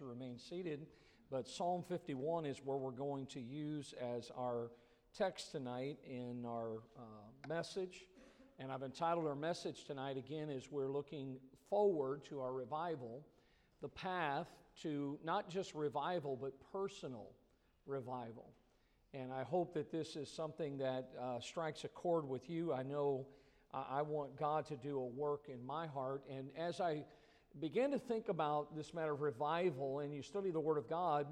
you remain seated. But Psalm 51 is where we're going to use as our text tonight in our uh, message. And I've entitled our message tonight again as we're looking forward to our revival, the path to not just revival, but personal revival. And I hope that this is something that uh, strikes a chord with you. I know I want God to do a work in my heart. And as I begin to think about this matter of revival and you study the Word of God,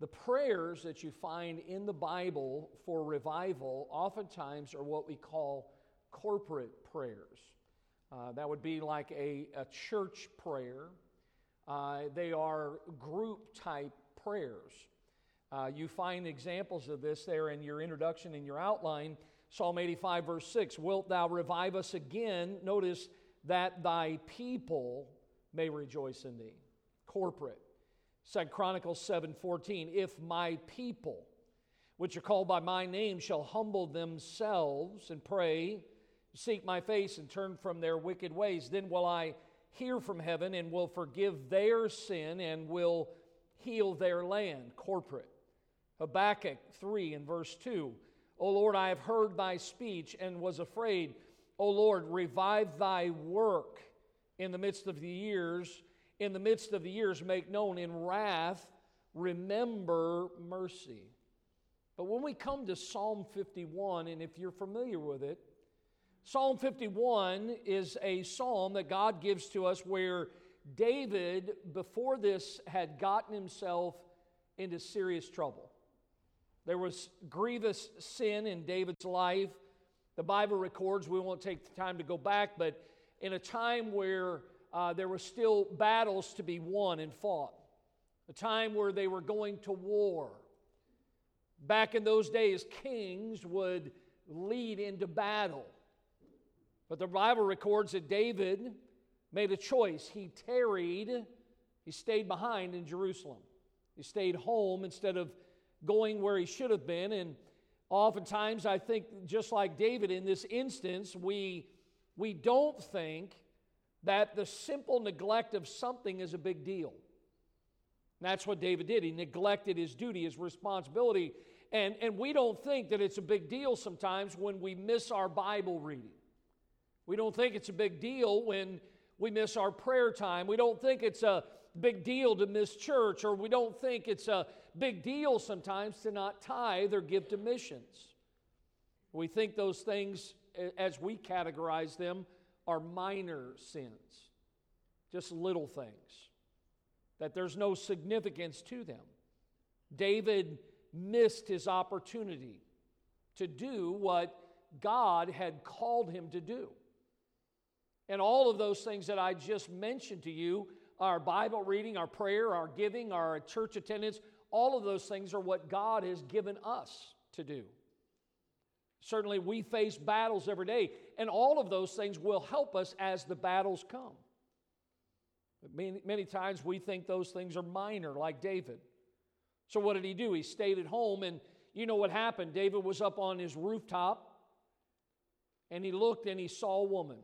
the prayers that you find in the Bible for revival oftentimes are what we call corporate prayers. Uh, that would be like a, a church prayer. Uh, they are group type prayers. Uh, you find examples of this there in your introduction in your outline. Psalm 85, verse 6 Wilt thou revive us again? Notice that thy people may rejoice in thee. Corporate. Second Chronicles 7:14, if my people, which are called by my name, shall humble themselves and pray, seek my face and turn from their wicked ways, then will I hear from heaven and will forgive their sin and will heal their land. Corporate. Habakkuk 3 and verse 2. O Lord, I have heard thy speech and was afraid. O Lord, revive thy work in the midst of the years, in the midst of the years, make known in wrath, remember mercy. But when we come to Psalm 51, and if you're familiar with it, Psalm 51 is a psalm that God gives to us where David, before this, had gotten himself into serious trouble. There was grievous sin in David's life. The Bible records, we won't take the time to go back, but in a time where uh, there were still battles to be won and fought, a time where they were going to war. Back in those days, kings would lead into battle. But the Bible records that David made a choice. He tarried, he stayed behind in Jerusalem. He stayed home instead of going where he should have been. And oftentimes, I think, just like David in this instance, we we don't think that the simple neglect of something is a big deal. that's what David did. He neglected his duty, his responsibility. And, and we don't think that it's a big deal sometimes when we miss our Bible reading. We don't think it's a big deal when we miss our prayer time. We don't think it's a big deal to miss church, or we don't think it's a big deal sometimes to not tithe or give to missions. We think those things as we categorize them, are minor sins, just little things, that there's no significance to them. David missed his opportunity to do what God had called him to do. And all of those things that I just mentioned to you our Bible reading, our prayer, our giving, our church attendance all of those things are what God has given us to do. Certainly, we face battles every day, and all of those things will help us as the battles come. Many, many times we think those things are minor, like David. So, what did he do? He stayed at home, and you know what happened? David was up on his rooftop, and he looked and he saw a woman.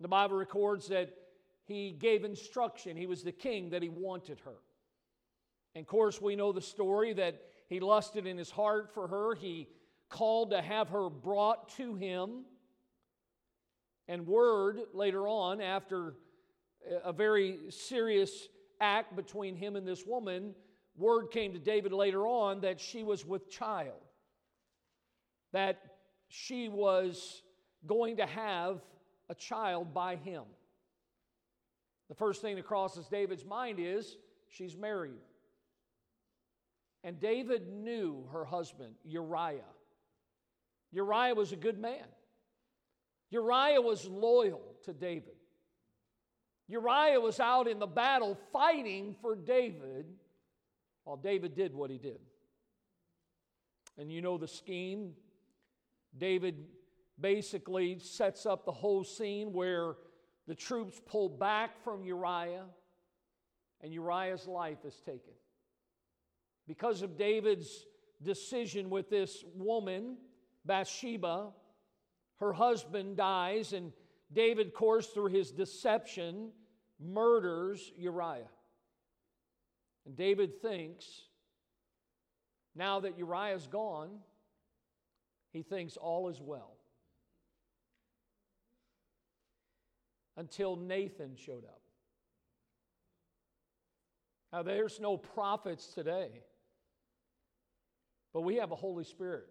The Bible records that he gave instruction. He was the king that he wanted her. And of course, we know the story that he lusted in his heart for her. He called to have her brought to him. And word later on, after a very serious act between him and this woman, word came to David later on that she was with child, that she was going to have a child by him. The first thing that crosses David's mind is she's married. And David knew her husband, Uriah. Uriah was a good man. Uriah was loyal to David. Uriah was out in the battle fighting for David while David did what he did. And you know the scheme. David basically sets up the whole scene where the troops pull back from Uriah and Uriah's life is taken. Because of David's decision with this woman, Bathsheba. Her husband dies, and David, of course, through his deception, murders Uriah. And David thinks, now that Uriah's gone, he thinks all is well. Until Nathan showed up. Now, there's no prophets today, but we have a Holy Spirit.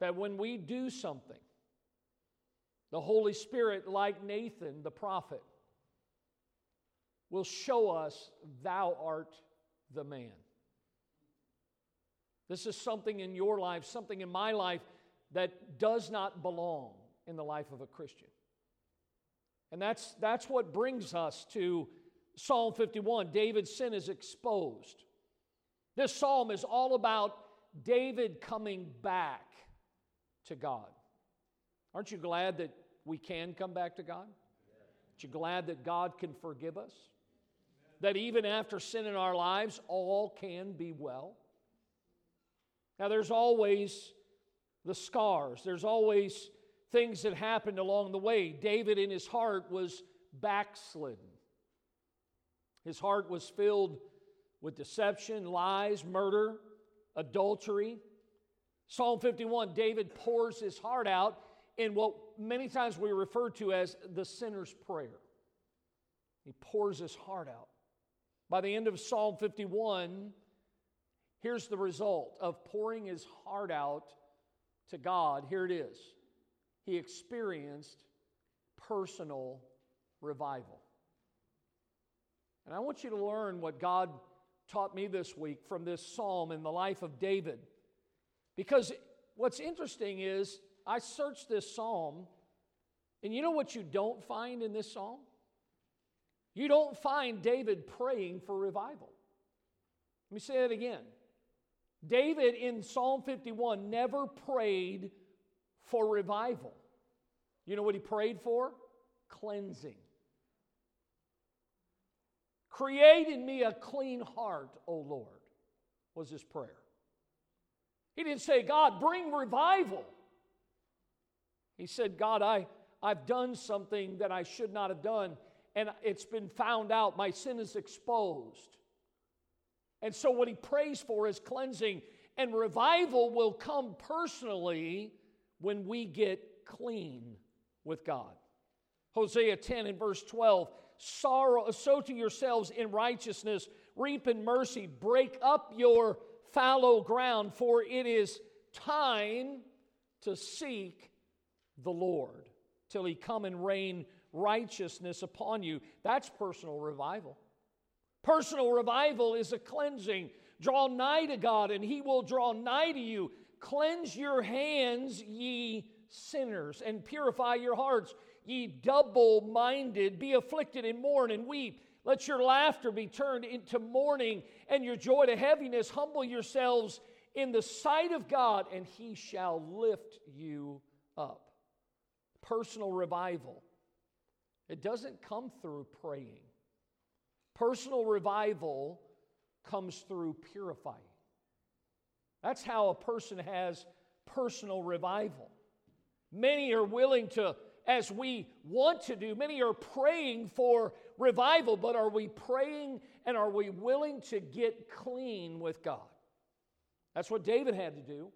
That when we do something, the Holy Spirit, like Nathan the prophet, will show us, Thou art the man. This is something in your life, something in my life that does not belong in the life of a Christian. And that's, that's what brings us to Psalm 51. David's sin is exposed. This psalm is all about David coming back to God. Aren't you glad that we can come back to God? Aren't you glad that God can forgive us? That even after sin in our lives, all can be well? Now, there's always the scars, there's always things that happened along the way. David, in his heart, was backslidden. His heart was filled with deception, lies, murder, adultery. Psalm 51, David pours his heart out in what many times we refer to as the sinner's prayer. He pours his heart out. By the end of Psalm 51, Here's the result of pouring his heart out to God. Here it is. He experienced personal revival. And I want you to learn what God taught me this week from this psalm in the life of David. Because what's interesting is I searched this psalm, and you know what you don't find in this psalm? You don't find David praying for revival. Let me say that again. David in Psalm 51 never prayed for revival. You know what he prayed for? Cleansing. Create in me a clean heart, O Lord, was his prayer. He didn't say, God, bring revival. He said, God, I, I've done something that I should not have done, and it's been found out. My sin is exposed. And so, what he prays for is cleansing, and revival will come personally when we get clean with God. Hosea 10 and verse 12 sorrow, sow to yourselves in righteousness, reap in mercy, break up your fallow ground, for it is time to seek the Lord till he come and rain righteousness upon you. That's personal revival. Personal revival is a cleansing. Draw nigh to God, and He will draw nigh to you. Cleanse your hands, ye sinners, and purify your hearts, ye double minded. Be afflicted and mourn and weep. Let your laughter be turned into mourning, and your joy to heaviness. Humble yourselves in the sight of God, and He shall lift you up. Personal revival. It doesn't come through praying. Personal revival comes through purifying. That's how a person has personal revival. Many are willing to, as we want to do, many are praying for revival, but are we praying and are we willing to get clean with God? That's what David had to do.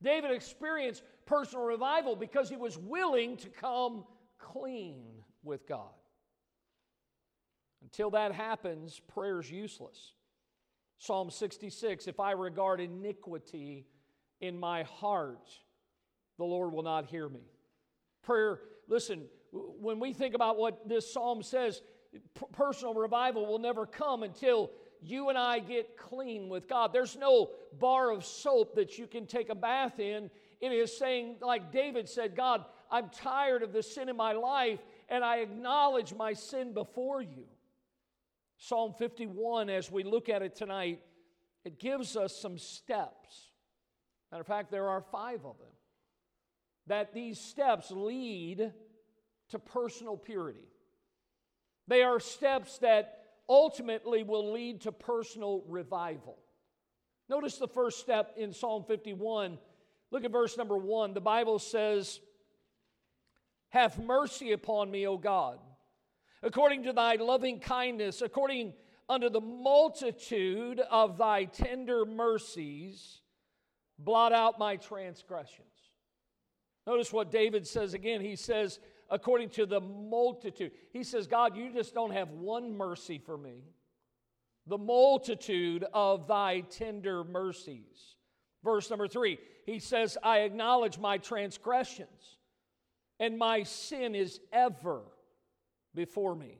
David experienced personal revival because he was willing to come clean with God. Until that happens, prayer is useless. Psalm 66 If I regard iniquity in my heart, the Lord will not hear me. Prayer, listen, when we think about what this psalm says, personal revival will never come until you and I get clean with God. There's no bar of soap that you can take a bath in. It is saying, like David said, God, I'm tired of the sin in my life, and I acknowledge my sin before you. Psalm 51, as we look at it tonight, it gives us some steps. Matter of fact, there are five of them. That these steps lead to personal purity. They are steps that ultimately will lead to personal revival. Notice the first step in Psalm 51. Look at verse number one. The Bible says, Have mercy upon me, O God according to thy loving kindness, according unto the multitude of thy tender mercies, blot out my transgressions. Notice what David says again. He says, according to the multitude, he says, God, you just don't have one mercy for me. The multitude of thy tender mercies. Verse number three, he says, I acknowledge my transgressions, and my sin is ever before me.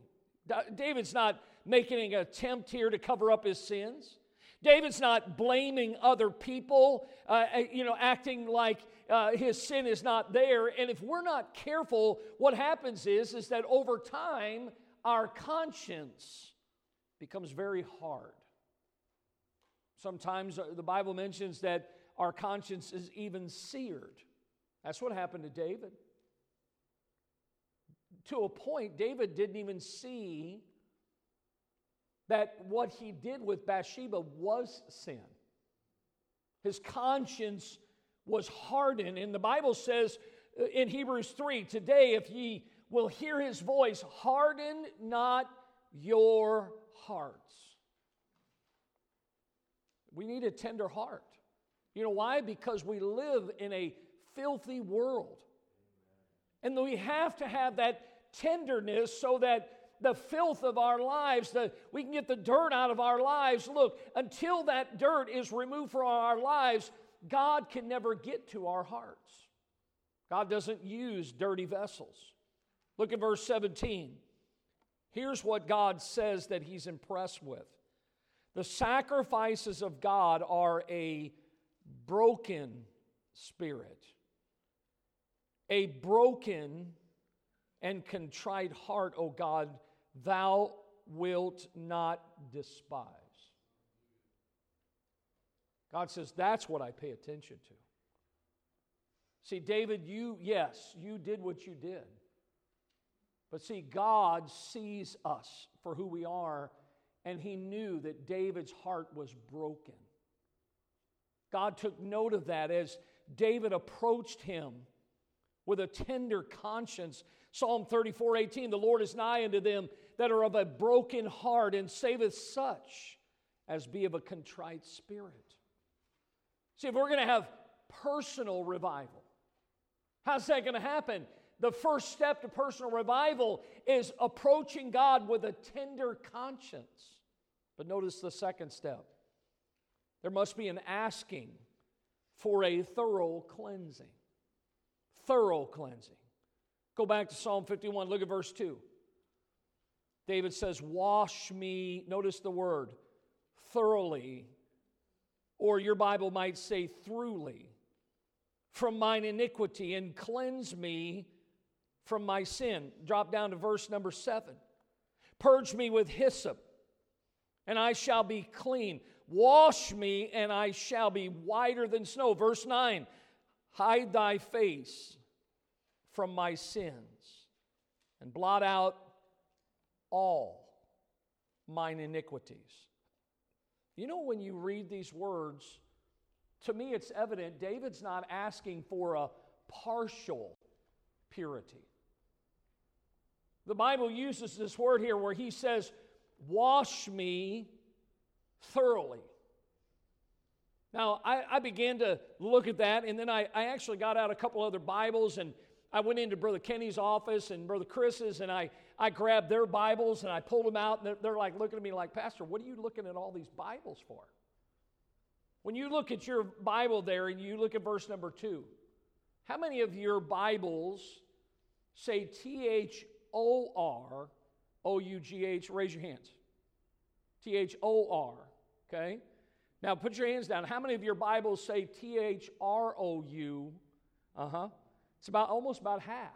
David's not making an attempt here to cover up his sins. David's not blaming other people, uh, uh, you know, acting like uh, his sin is not there. And if we're not careful, what happens is, is that over time, our conscience becomes very hard. Sometimes uh, the Bible mentions that our conscience is even seared. That's what happened to David. To a point, David didn't even see that what he did with Bathsheba was sin. His conscience was hardened. And the Bible says uh, in Hebrews 3 today, if ye will hear his voice, harden not your hearts. We need a tender heart. You know why? Because we live in a filthy world. And we have to have that tenderness so that the filth of our lives, the, we can get the dirt out of our lives. Look, until that dirt is removed from our lives, God can never get to our hearts. God doesn't use dirty vessels. Look at verse 17. Here's what God says that He's impressed with the sacrifices of God are a broken spirit, a broken and contrite heart, O God, thou wilt not despise. God says, that's what I pay attention to. See, David, you, yes, you did what you did. But see, God sees us for who we are, and he knew that David's heart was broken. God took note of that as David approached him with a tender conscience. Psalm 34 18, the Lord is nigh unto them that are of a broken heart and saveth such as be of a contrite spirit. See, if we're going to have personal revival, how's that going to happen? The first step to personal revival is approaching God with a tender conscience. But notice the second step there must be an asking for a thorough cleansing. Thorough cleansing. Go back to Psalm 51, look at verse 2. David says, Wash me, notice the word, thoroughly, or your Bible might say, throughly, from mine iniquity, and cleanse me from my sin. Drop down to verse number seven. Purge me with hyssop, and I shall be clean. Wash me, and I shall be whiter than snow. Verse 9 Hide thy face from my sins, and blot out all mine iniquities. You know, when you read these words, to me it's evident David's not asking for a partial purity. The Bible uses this word here where he says, Wash me thoroughly. Now, I, I, began to look at that, and then I, I actually got out a couple other Bibles and I went into Brother Kenny's office and Brother Chris's, and I, I grabbed their Bibles and I pulled them out, and they're, like looking at me like, Pastor, what are you looking at all these Bibles for? When you look at your Bible there and you look at verse number two, how many of your Bibles say T H O R O U G H? Raise your hands. T H O R, okay? Now put your hands down. How many of your Bibles say T H R O U? Uh huh. It's about almost about half.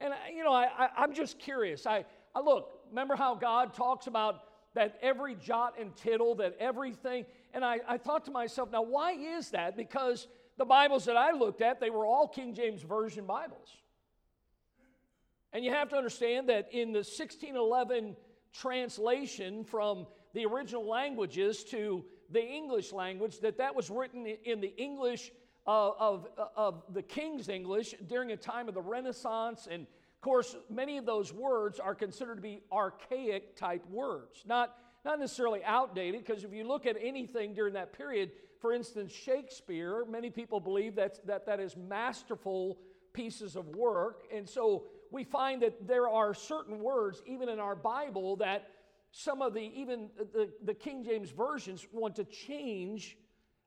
And, you know, I, I, am just curious. I, I look, remember how God talks about that every jot and tittle, that everything. And I, I thought to myself, now, why is that? Because the Bibles that I looked at, they were all King James Version Bibles. And you have to understand that in the 1611 translation from the original languages to the English language, that that was written in the English of, of, of the King's English during a time of the Renaissance and of course, many of those words are considered to be archaic type words, not, not necessarily outdated, because if you look at anything during that period, for instance, Shakespeare, many people believe that that, that is masterful pieces of work. And so we find that there are certain words, even in our Bible, that some of the, even the, the King James versions want to change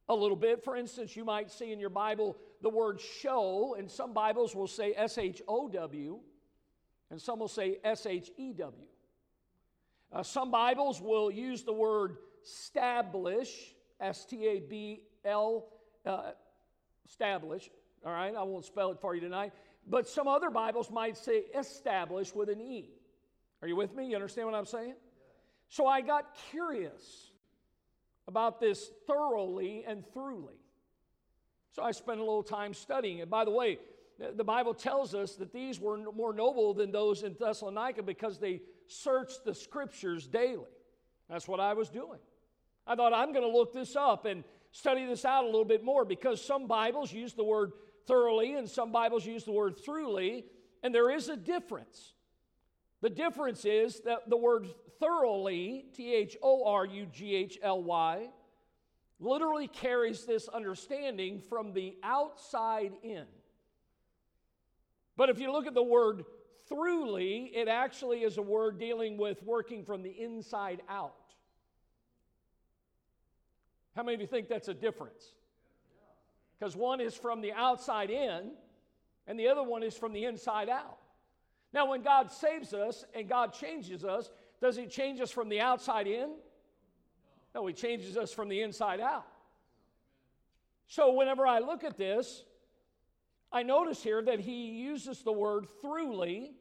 a little bit. For instance, you might see in your Bible the word show, and some Bibles will say S H O W, and some will say S H E W. Uh, some Bibles will use the word establish, S T A B L, uh, establish. All right, I won't spell it for you tonight. But some other Bibles might say establish with an E. Are you with me? You understand what I'm saying? So I got curious about this thoroughly and throughly. So I spent a little time studying it. By the way, the Bible tells us that these were more noble than those in Thessalonica because they searched the scriptures daily. That's what I was doing. I thought I'm going to look this up and study this out a little bit more because some Bibles use the word thoroughly and some Bibles use the word throughly, and there is a difference. The difference is that the word thoroughly, T H O R U G H L Y, literally carries this understanding from the outside in. But if you look at the word throughly, it actually is a word dealing with working from the inside out. How many of you think that's a difference? Because one is from the outside in, and the other one is from the inside out. Now, when God saves us and God changes us, does He change us from the outside in? No, He changes us from the inside out. So, whenever I look at this, I notice here that He uses the word throughly,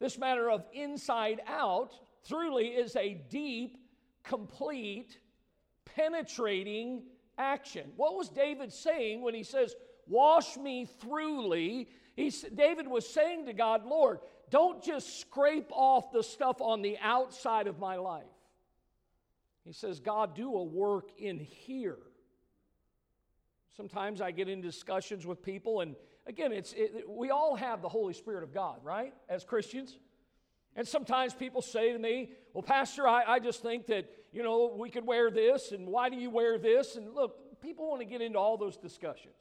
this matter of inside out. Throughly is a deep, complete, penetrating action. What was David saying when he says, Wash me throughly? He, David was saying to God, Lord, don't just scrape off the stuff on the outside of my life. He says, God, do a work in here. Sometimes I get in discussions with people, and again, it's, it, we all have the Holy Spirit of God, right, as Christians? And sometimes people say to me, Well, Pastor, I, I just think that, you know, we could wear this, and why do you wear this? And look, people want to get into all those discussions.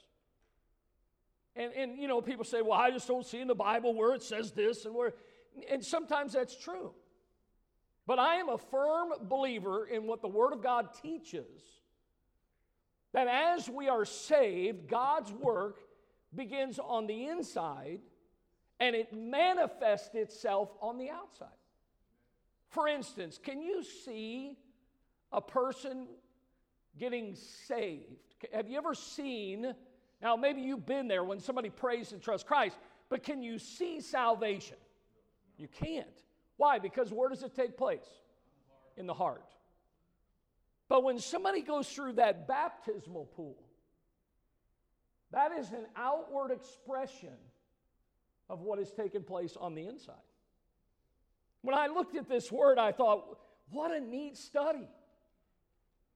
And, and you know, people say, well, I just don't see in the Bible where it says this and where. And sometimes that's true. But I am a firm believer in what the Word of God teaches that as we are saved, God's work begins on the inside and it manifests itself on the outside. For instance, can you see a person getting saved? Have you ever seen now, maybe you've been there when somebody prays and trusts Christ, but can you see salvation? You can't. Why? Because where does it take place? In the heart. But when somebody goes through that baptismal pool, that is an outward expression of what has taken place on the inside. When I looked at this word, I thought, what a neat study.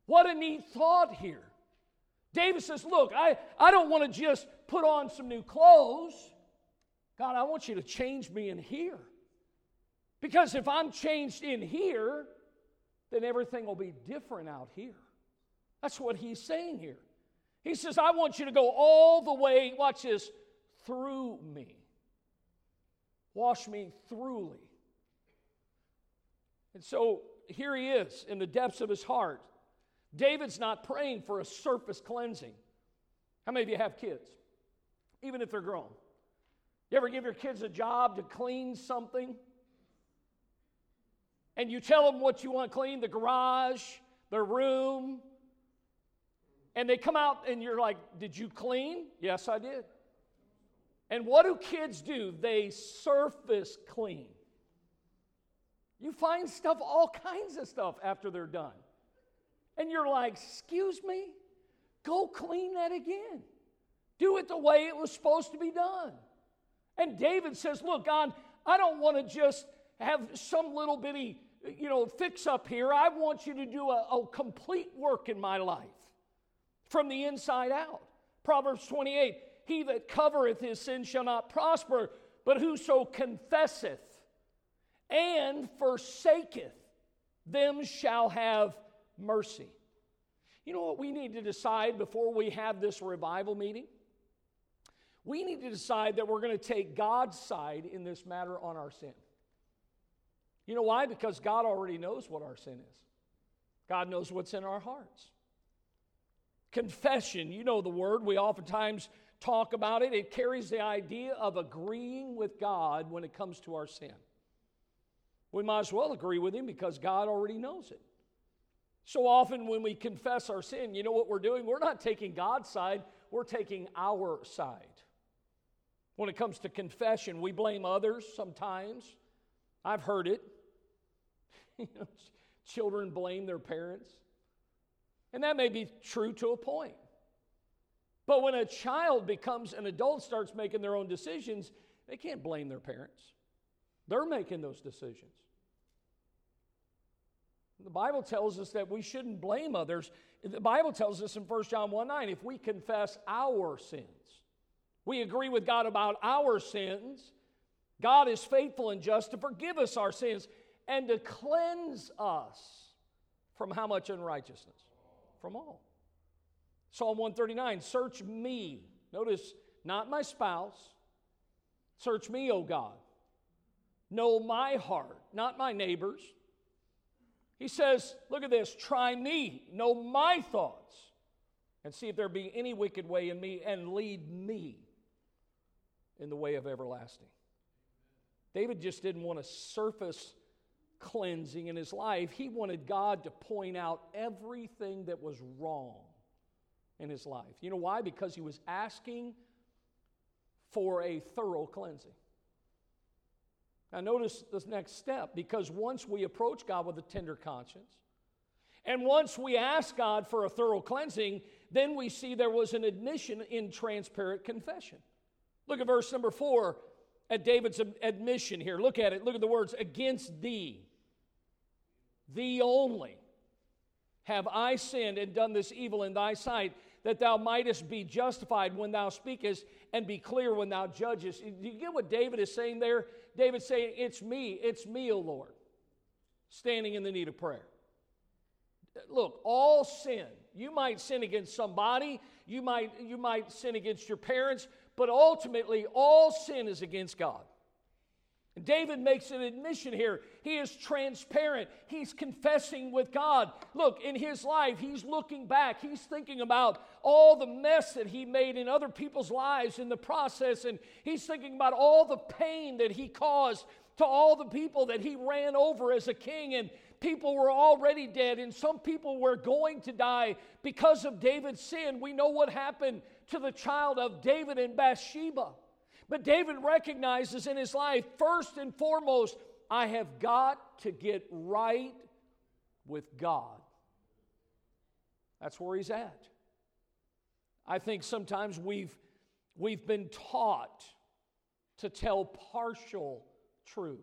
What a neat thought here. David says, Look, I, I don't want to just put on some new clothes. God, I want you to change me in here. Because if I'm changed in here, then everything will be different out here. That's what he's saying here. He says, I want you to go all the way, watch this, through me. Wash me throughly. And so here he is in the depths of his heart. David's not praying for a surface cleansing. How many of you have kids? Even if they're grown. You ever give your kids a job to clean something? And you tell them what you want to clean the garage, their room. And they come out and you're like, Did you clean? Yes, I did. And what do kids do? They surface clean. You find stuff, all kinds of stuff after they're done. And you're like, Excuse me? Go clean that again. Do it the way it was supposed to be done. And David says, Look, God, I don't want to just have some little bitty, you know, fix up here. I want you to do a, a complete work in my life from the inside out. Proverbs 28 He that covereth his sin shall not prosper, But whoso confesseth and forsaketh them shall have mercy. You know what we need to decide before we have this revival meeting? We need to decide that we're going to take God's side in this matter on our sin. You know why? Because God already knows what our sin is, God knows what's in our hearts. Confession, you know the word, we oftentimes talk about it. It carries the idea of agreeing with God when it comes to our sin. We might as well agree with Him because God already knows it. So often when we confess our sin, you know what we're doing? We're not taking God's side, we're taking our side. When it comes to confession, we blame others sometimes. I've heard it. you know, children blame their parents. And that may be true to a point. But when a child becomes an adult, starts making their own decisions, they can't blame their parents. They're making those decisions. The Bible tells us that we shouldn't blame others. The Bible tells us in 1 John 1 9, if we confess our sins, we agree with God about our sins, God is faithful and just to forgive us our sins and to cleanse us from how much unrighteousness? From all. Psalm 139 Search me. Notice, not my spouse. Search me, O God. Know my heart, not my neighbors. He says, Look at this, try me, know my thoughts, and see if there be any wicked way in me, and lead me in the way of everlasting. David just didn't want a surface cleansing in his life. He wanted God to point out everything that was wrong in his life. You know why? Because he was asking for a thorough cleansing. Now, notice this next step because once we approach God with a tender conscience, and once we ask God for a thorough cleansing, then we see there was an admission in transparent confession. Look at verse number four at David's admission here. Look at it. Look at the words against thee, thee only, have I sinned and done this evil in thy sight, that thou mightest be justified when thou speakest and be clear when thou judgest. Do you get what David is saying there? David's saying, It's me, it's me, O Lord, standing in the need of prayer. Look, all sin, you might sin against somebody, you might, you might sin against your parents, but ultimately, all sin is against God. David makes an admission here. He is transparent. He's confessing with God. Look, in his life, he's looking back. He's thinking about all the mess that he made in other people's lives in the process. And he's thinking about all the pain that he caused to all the people that he ran over as a king. And people were already dead, and some people were going to die because of David's sin. We know what happened to the child of David and Bathsheba. But David recognizes in his life, first and foremost, I have got to get right with God. That's where he's at. I think sometimes we've, we've been taught to tell partial truths,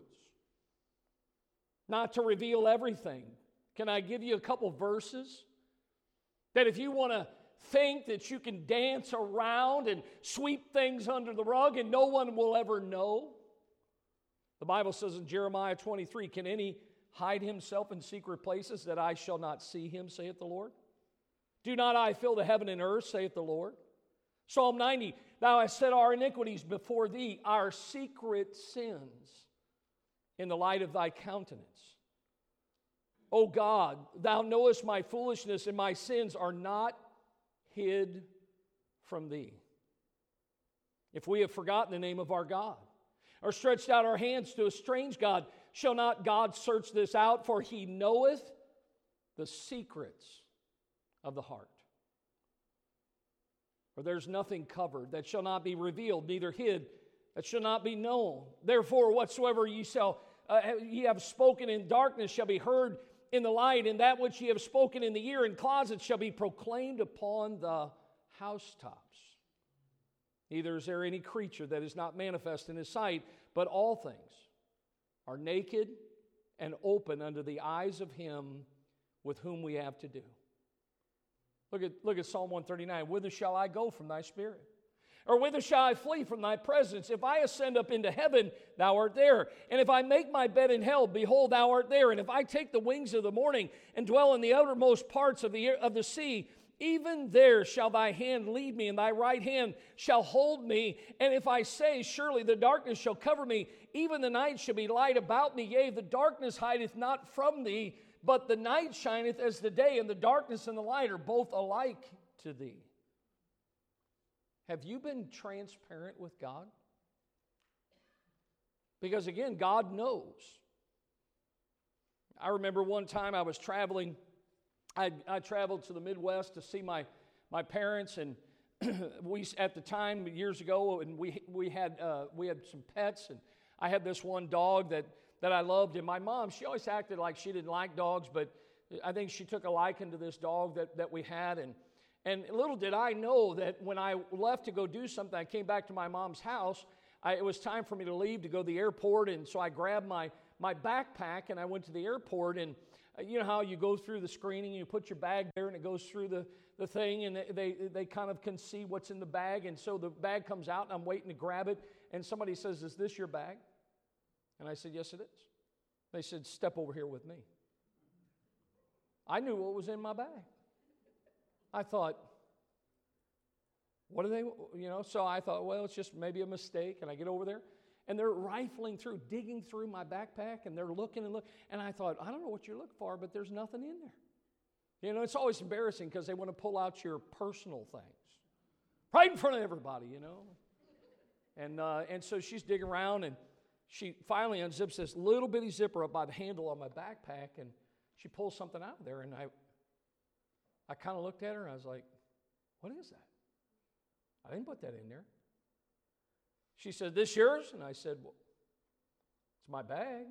not to reveal everything. Can I give you a couple verses? That if you want to think that you can dance around and sweep things under the rug and no one will ever know. The Bible says in Jeremiah 23 Can any hide himself in secret places that I shall not see him, saith the Lord? Do not I fill the heaven and earth, saith the Lord? Psalm 90 Thou hast set our iniquities before thee, our secret sins in the light of thy countenance. O God, thou knowest my foolishness, and my sins are not hid from thee. If we have forgotten the name of our God, or stretched out our hands to a strange God, shall not God search this out? For he knoweth the secrets of the heart. For there's nothing covered that shall not be revealed, neither hid that shall not be known. Therefore, whatsoever ye shall uh, ye have spoken in darkness shall be heard in the light, and that which ye have spoken in the ear in closets shall be proclaimed upon the housetops. Neither is there any creature that is not manifest in his sight, but all things are naked and open under the eyes of him with whom we have to do. Look at, look at Psalm 139. Whither shall I go from thy spirit? Or whither shall I flee from thy presence? If I ascend up into heaven, thou art there. And if I make my bed in hell, behold, thou art there. And if I take the wings of the morning and dwell in the outermost parts of the, of the sea, even there shall thy hand lead me, and thy right hand shall hold me. And if I say, Surely the darkness shall cover me, even the night shall be light about me. Yea, the darkness hideth not from thee, but the night shineth as the day, and the darkness and the light are both alike to thee. Have you been transparent with God? Because again, God knows. I remember one time I was traveling. I, I traveled to the Midwest to see my, my parents, and we at the time years ago, and we we had uh, we had some pets, and I had this one dog that that I loved, and my mom she always acted like she didn't like dogs, but I think she took a liking to this dog that that we had, and and little did I know that when I left to go do something, I came back to my mom's house. I, it was time for me to leave to go to the airport, and so I grabbed my, my backpack and I went to the airport. And uh, you know how you go through the screening, you put your bag there, and it goes through the, the thing, and they, they, they kind of can see what's in the bag. And so the bag comes out, and I'm waiting to grab it, and somebody says, Is this your bag? And I said, Yes, it is. They said, Step over here with me. I knew what was in my bag. I thought, what are they, you know? So I thought, well, it's just maybe a mistake. And I get over there, and they're rifling through, digging through my backpack, and they're looking and look. And I thought, I don't know what you're looking for, but there's nothing in there. You know, it's always embarrassing because they want to pull out your personal things right in front of everybody, you know. And uh, and so she's digging around, and she finally unzips this little bitty zipper up by the handle on my backpack, and she pulls something out of there, and I I kind of looked at her and I was like, What is that? I didn't put that in there. She said, This yours? And I said, Well, it's my bag.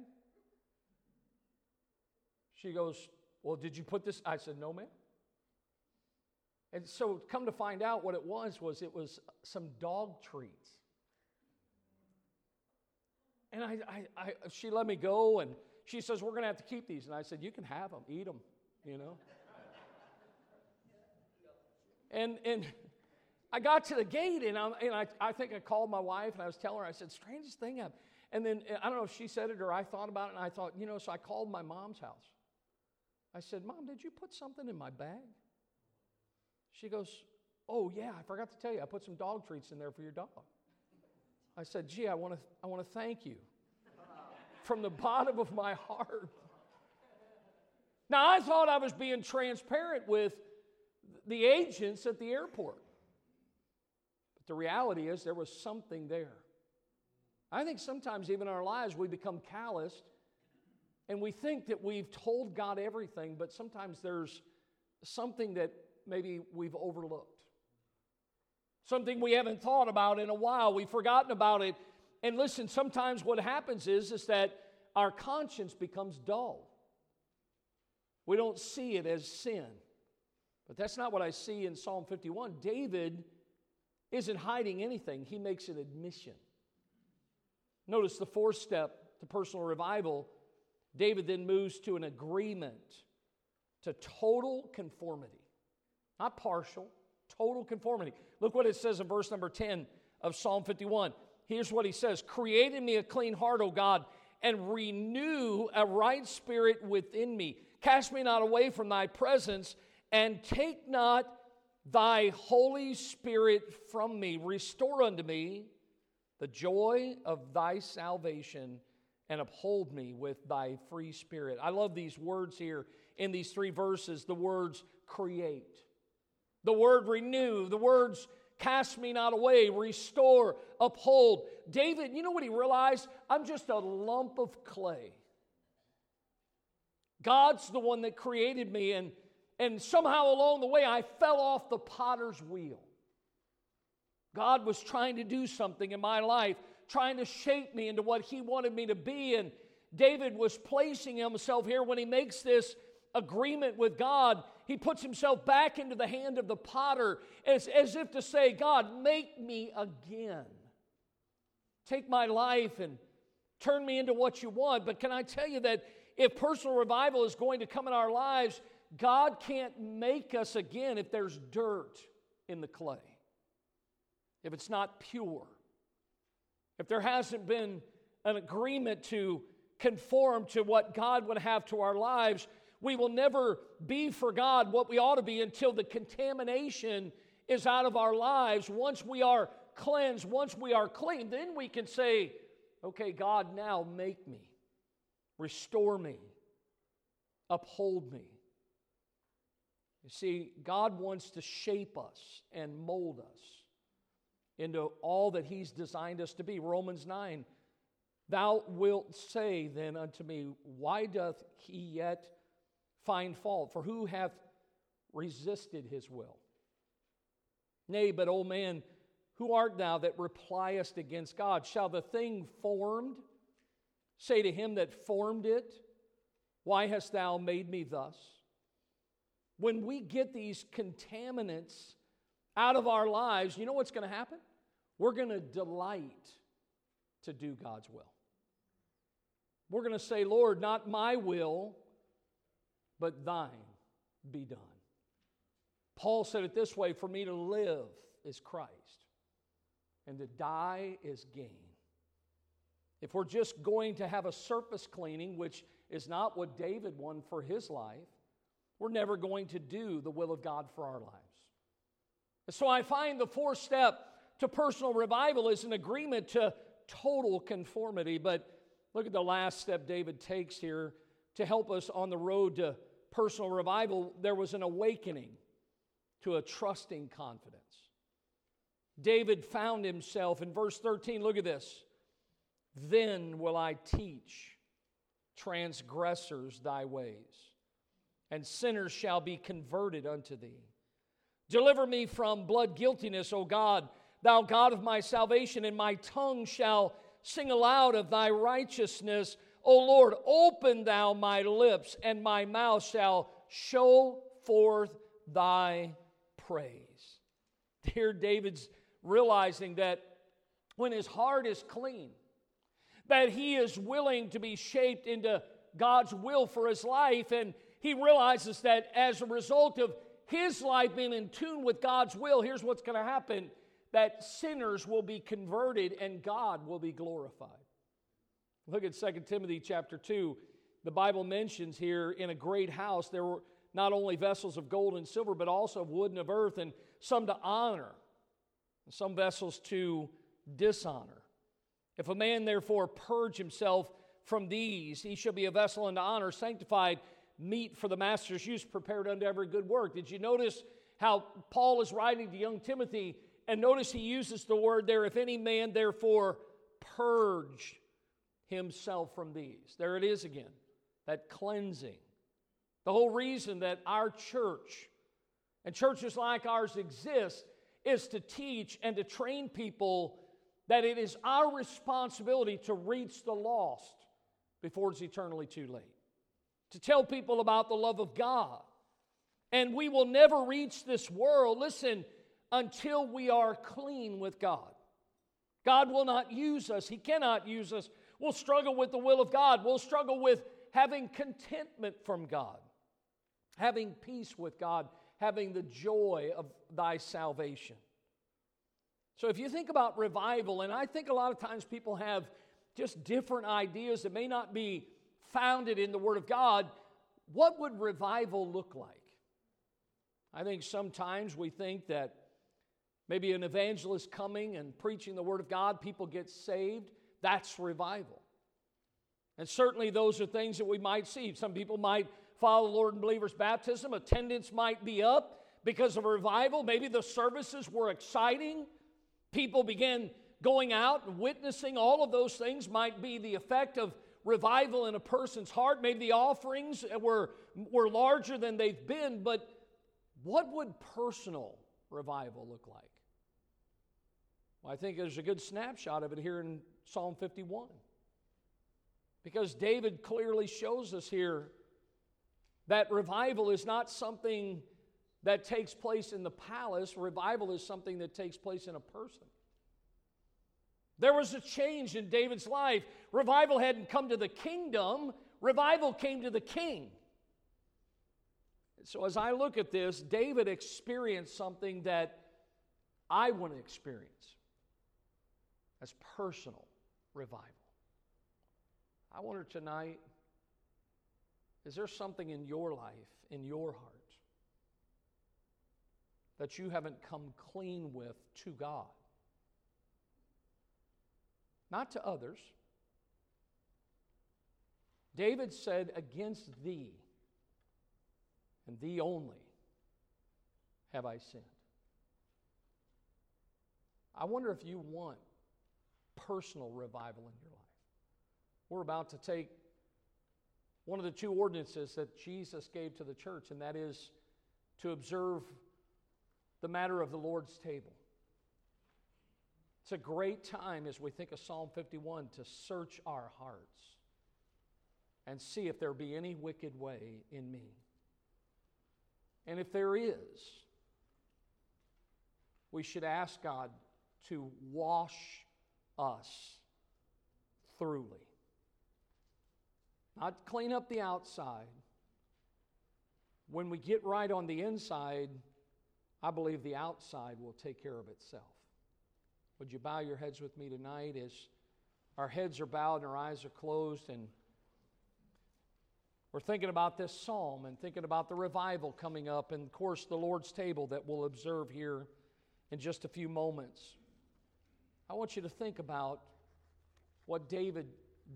She goes, Well, did you put this? I said, No, ma'am. And so, come to find out what it was, was it was some dog treats. And I, I, I she let me go, and she says, We're going to have to keep these. And I said, You can have them, eat them, you know. And, and I got to the gate, and, i and I, I think I called my wife, and I was telling her, I said, strangest thing. I've, and then I don't know if she said it or I thought about it, and I thought, you know, so I called my mom's house. I said, Mom, did you put something in my bag? She goes, Oh, yeah, I forgot to tell you, I put some dog treats in there for your dog. I said, Gee, I want to I want to thank you from the bottom of my heart. Now, I thought I was being transparent with the agents at the airport. But the reality is, there was something there. I think sometimes, even in our lives, we become calloused and we think that we've told God everything, but sometimes there's something that maybe we've overlooked. Something we haven't thought about in a while. We've forgotten about it. And listen, sometimes what happens is, is that our conscience becomes dull. We don't see it as sin. But that's not what I see in Psalm 51. David isn't hiding anything, he makes an admission. Notice the fourth step to personal revival. David then moves to an agreement to total conformity, not partial, total conformity. Look what it says in verse number 10 of Psalm 51. Here's what he says Create in me a clean heart, O God, and renew a right spirit within me. Cast me not away from thy presence and take not thy Holy Spirit from me. Restore unto me the joy of thy salvation and uphold me with thy free spirit. I love these words here in these three verses the words create, the word renew, the words cast me not away, restore, uphold. David, you know what he realized? I'm just a lump of clay. God's the one that created me, and and somehow along the way, I fell off the potter's wheel. God was trying to do something in my life, trying to shape me into what He wanted me to be. And David was placing himself here when he makes this agreement with God. He puts himself back into the hand of the potter as, as if to say, God, make me again. Take my life and turn me into what you want. But can I tell you that if personal revival is going to come in our lives, God can't make us again if there's dirt in the clay. if it's not pure, if there hasn't been an agreement to conform to what God would have to our lives, we will never be for God what we ought to be until the contamination is out of our lives. Once we are cleansed, once we are clean, then we can say, okay, God, now make me, restore me, uphold me. You see, God wants to shape us and mold us into all that He's designed us to be. Romans 9 Thou wilt say then unto me, Why doth he yet find fault? For who hath resisted his will? Nay, but, O man, who art thou that repliest against God? Shall the thing formed say to him that formed it, Why hast thou made me thus? When we get these contaminants out of our lives, you know what's going to happen? We're going to delight to do God's will. We're going to say, Lord, not my will, but thine be done. Paul said it this way For me to live is Christ, and to die is gain. If we're just going to have a surface cleaning, which is not what David won for his life, we're never going to do the will of God for our lives. So I find the fourth step to personal revival is an agreement to total conformity. But look at the last step David takes here to help us on the road to personal revival. There was an awakening to a trusting confidence. David found himself in verse 13. Look at this. Then will I teach transgressors thy ways, and sinners shall be converted unto thee. Deliver me from blood guiltiness, O God thou God of my salvation, and my tongue shall sing aloud of thy righteousness. O Lord, open thou my lips, and my mouth shall show forth thy praise. Here, David's realizing that when his heart is clean, that he is willing to be shaped into God's will for his life, and he realizes that as a result of his life being in tune with God's will, here's what's going to happen that sinners will be converted and God will be glorified. Look at 2 Timothy chapter 2. The Bible mentions here in a great house there were not only vessels of gold and silver, but also of wood and of earth, and some to honor, and some vessels to dishonor. If a man therefore purge himself from these, he shall be a vessel unto honor, sanctified, meet for the master's use, prepared unto every good work. Did you notice how Paul is writing to young Timothy? And notice he uses the word there, if any man therefore purge himself from these. There it is again, that cleansing. The whole reason that our church and churches like ours exist is to teach and to train people that it is our responsibility to reach the lost before it's eternally too late. To tell people about the love of God. And we will never reach this world. Listen, until we are clean with God. God will not use us, He cannot use us. We'll struggle with the will of God, we'll struggle with having contentment from God, having peace with God, having the joy of thy salvation. So, if you think about revival, and I think a lot of times people have just different ideas that may not be founded in the Word of God, what would revival look like? I think sometimes we think that Maybe an evangelist coming and preaching the Word of God, people get saved. That's revival. And certainly those are things that we might see. Some people might follow the Lord in believers' baptism, attendance might be up because of revival. Maybe the services were exciting. People began going out and witnessing. All of those things might be the effect of revival in a person's heart. Maybe the offerings were, were larger than they've been, but what would personal revival look like? Well, I think there's a good snapshot of it here in Psalm 51. Because David clearly shows us here that revival is not something that takes place in the palace, revival is something that takes place in a person. There was a change in David's life. Revival hadn't come to the kingdom, revival came to the king. So, as I look at this, David experienced something that I want to experience. as personal revival. I wonder tonight is there something in your life, in your heart, that you haven't come clean with to God? Not to others. David said, Against thee, and thee only, have I sinned. I wonder if you want personal revival in your life. We're about to take one of the two ordinances that Jesus gave to the church, and that is to observe the matter of the Lord's table. It's a great time as we think of Psalm 51 to search our hearts and see if there be any wicked way in me. And if there is, we should ask God to wash us thoroughly. Not clean up the outside. When we get right on the inside, I believe the outside will take care of itself. Would you bow your heads with me tonight as our heads are bowed and our eyes are closed and we're thinking about this psalm and thinking about the revival coming up and of course the Lord's table that we'll observe here in just a few moments. I want you to think about what David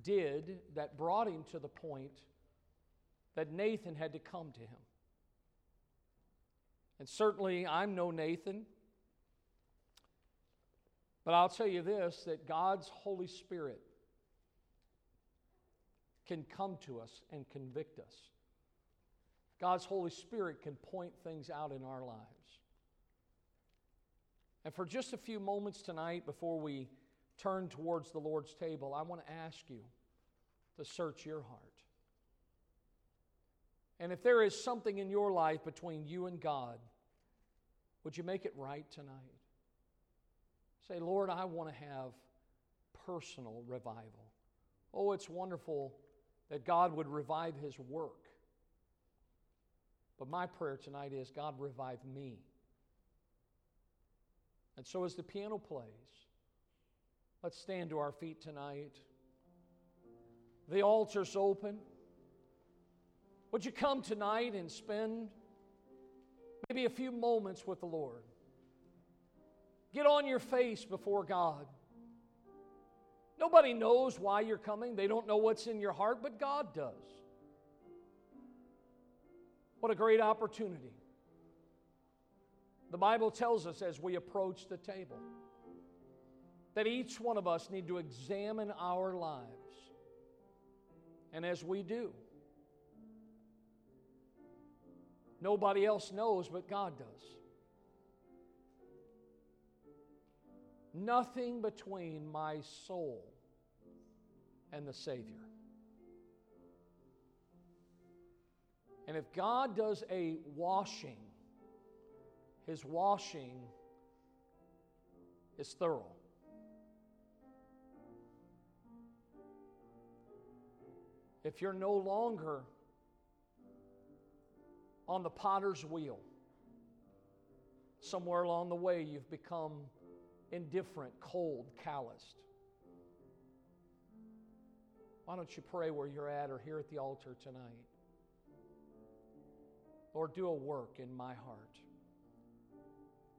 did that brought him to the point that Nathan had to come to him. And certainly, I'm no Nathan, but I'll tell you this that God's Holy Spirit can come to us and convict us. God's Holy Spirit can point things out in our lives. And for just a few moments tonight, before we turn towards the Lord's table, I want to ask you to search your heart. And if there is something in your life between you and God, would you make it right tonight? Say, Lord, I want to have personal revival. Oh, it's wonderful that God would revive His work. But my prayer tonight is God, revive me. And so, as the piano plays, let's stand to our feet tonight. The altar's open. Would you come tonight and spend maybe a few moments with the Lord? Get on your face before God. Nobody knows why you're coming, they don't know what's in your heart, but God does. What a great opportunity. The Bible tells us as we approach the table that each one of us need to examine our lives. And as we do, nobody else knows but God does. Nothing between my soul and the Savior. And if God does a washing, his washing is thorough. If you're no longer on the potter's wheel, somewhere along the way you've become indifferent, cold, calloused. Why don't you pray where you're at or here at the altar tonight? Lord, do a work in my heart.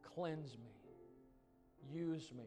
Cleanse me. Use me.